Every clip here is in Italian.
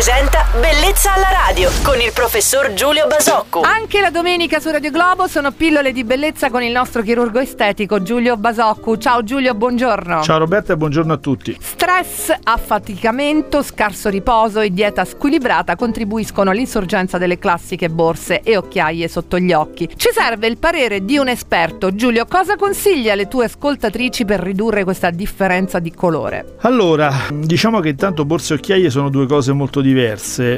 presenta Bellezza alla radio con il professor Giulio Basocco. Anche la domenica su Radio Globo sono pillole di bellezza con il nostro chirurgo estetico Giulio Basoccu. Ciao Giulio, buongiorno. Ciao Roberta e buongiorno a tutti. Stress, affaticamento, scarso riposo e dieta squilibrata contribuiscono all'insorgenza delle classiche borse e occhiaie sotto gli occhi. Ci serve il parere di un esperto. Giulio, cosa consiglia alle tue ascoltatrici per ridurre questa differenza di colore? Allora, diciamo che intanto borse e occhiaie sono due cose molto diverse.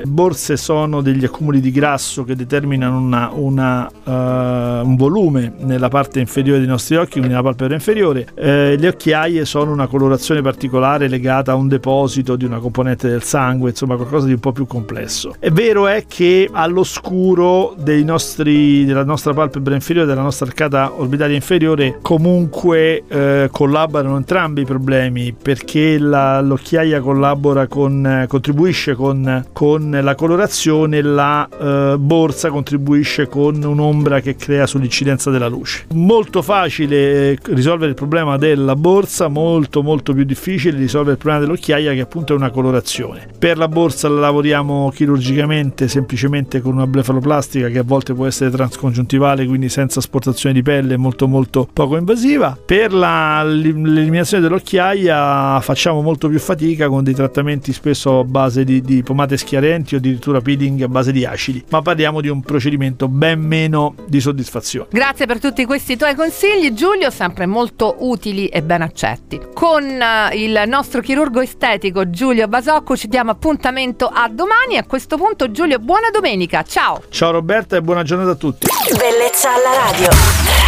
Borse sono degli accumuli di grasso che determinano una, una, uh, un volume nella parte inferiore dei nostri occhi, quindi nella palpebra inferiore. Eh, le occhiaie sono una colorazione particolare legata a un deposito di una componente del sangue, insomma qualcosa di un po' più complesso. È vero è che all'oscuro nostri, della nostra palpebra inferiore, della nostra arcata orbitaria inferiore, comunque eh, collaborano entrambi i problemi perché la, l'occhiaia collabora con, contribuisce con, con la colorazione, la eh, borsa contribuisce con un'ombra che crea sull'incidenza della luce. Molto facile risolvere il problema della borsa, molto molto più difficile risolvere il problema dell'occhiaia che appunto è una colorazione. Per la borsa la lavoriamo chirurgicamente semplicemente con una blefaloplastica che a volte può essere transcongiuntivale, quindi senza asportazione di pelle, molto molto poco invasiva. Per la, l'eliminazione dell'occhiaia facciamo molto più fatica con dei trattamenti spesso a base di, di pomate schiarenti o addirittura peeling a base di acidi, ma parliamo di un procedimento ben meno di soddisfazione. Grazie per tutti questi tuoi consigli, Giulio, sempre molto utili e ben accetti. Con uh, il nostro chirurgo estetico Giulio Basocco ci diamo appuntamento a domani. A questo punto, Giulio, buona domenica. Ciao. Ciao Roberta e buona giornata a tutti. Bellezza alla radio.